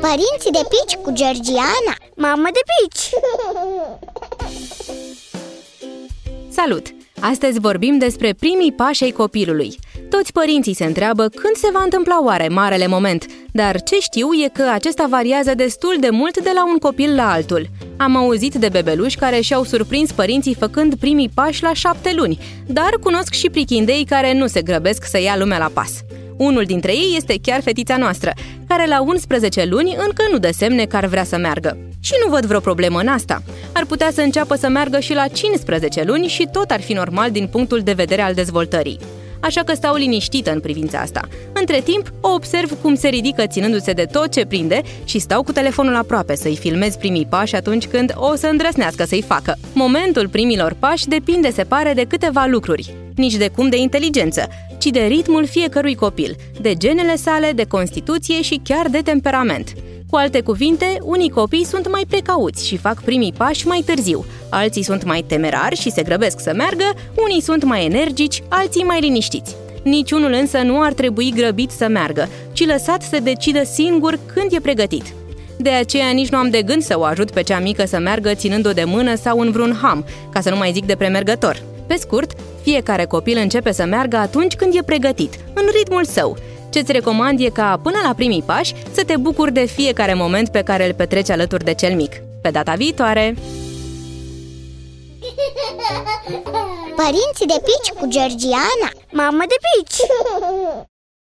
Părinții de pici cu Georgiana Mamă de pici! Salut! Astăzi vorbim despre primii pași ai copilului. Toți părinții se întreabă când se va întâmpla oare marele moment, dar ce știu e că acesta variază destul de mult de la un copil la altul. Am auzit de bebeluși care și-au surprins părinții făcând primii pași la șapte luni, dar cunosc și prichindei care nu se grăbesc să ia lumea la pas. Unul dintre ei este chiar fetița noastră, care la 11 luni încă nu dă semne că ar vrea să meargă. Și nu văd vreo problemă în asta. Ar putea să înceapă să meargă și la 15 luni și tot ar fi normal din punctul de vedere al dezvoltării așa că stau liniștită în privința asta. Între timp, o observ cum se ridică ținându-se de tot ce prinde și stau cu telefonul aproape să-i filmez primii pași atunci când o să îndrăsnească să-i facă. Momentul primilor pași depinde, se pare, de câteva lucruri. Nici de cum de inteligență, ci de ritmul fiecărui copil, de genele sale, de constituție și chiar de temperament. Cu alte cuvinte, unii copii sunt mai precauți și fac primii pași mai târziu, alții sunt mai temerari și se grăbesc să meargă, unii sunt mai energici, alții mai liniștiți. Niciunul însă nu ar trebui grăbit să meargă, ci lăsat să decidă singur când e pregătit. De aceea nici nu am de gând să o ajut pe cea mică să meargă ținând-o de mână sau în vreun ham, ca să nu mai zic de premergător. Pe scurt, fiecare copil începe să meargă atunci când e pregătit, în ritmul său. Ce-ți recomand e ca, până la primii pași, să te bucuri de fiecare moment pe care îl petreci alături de cel mic. Pe data viitoare! Părinții de pici cu Georgiana Mamă de pici!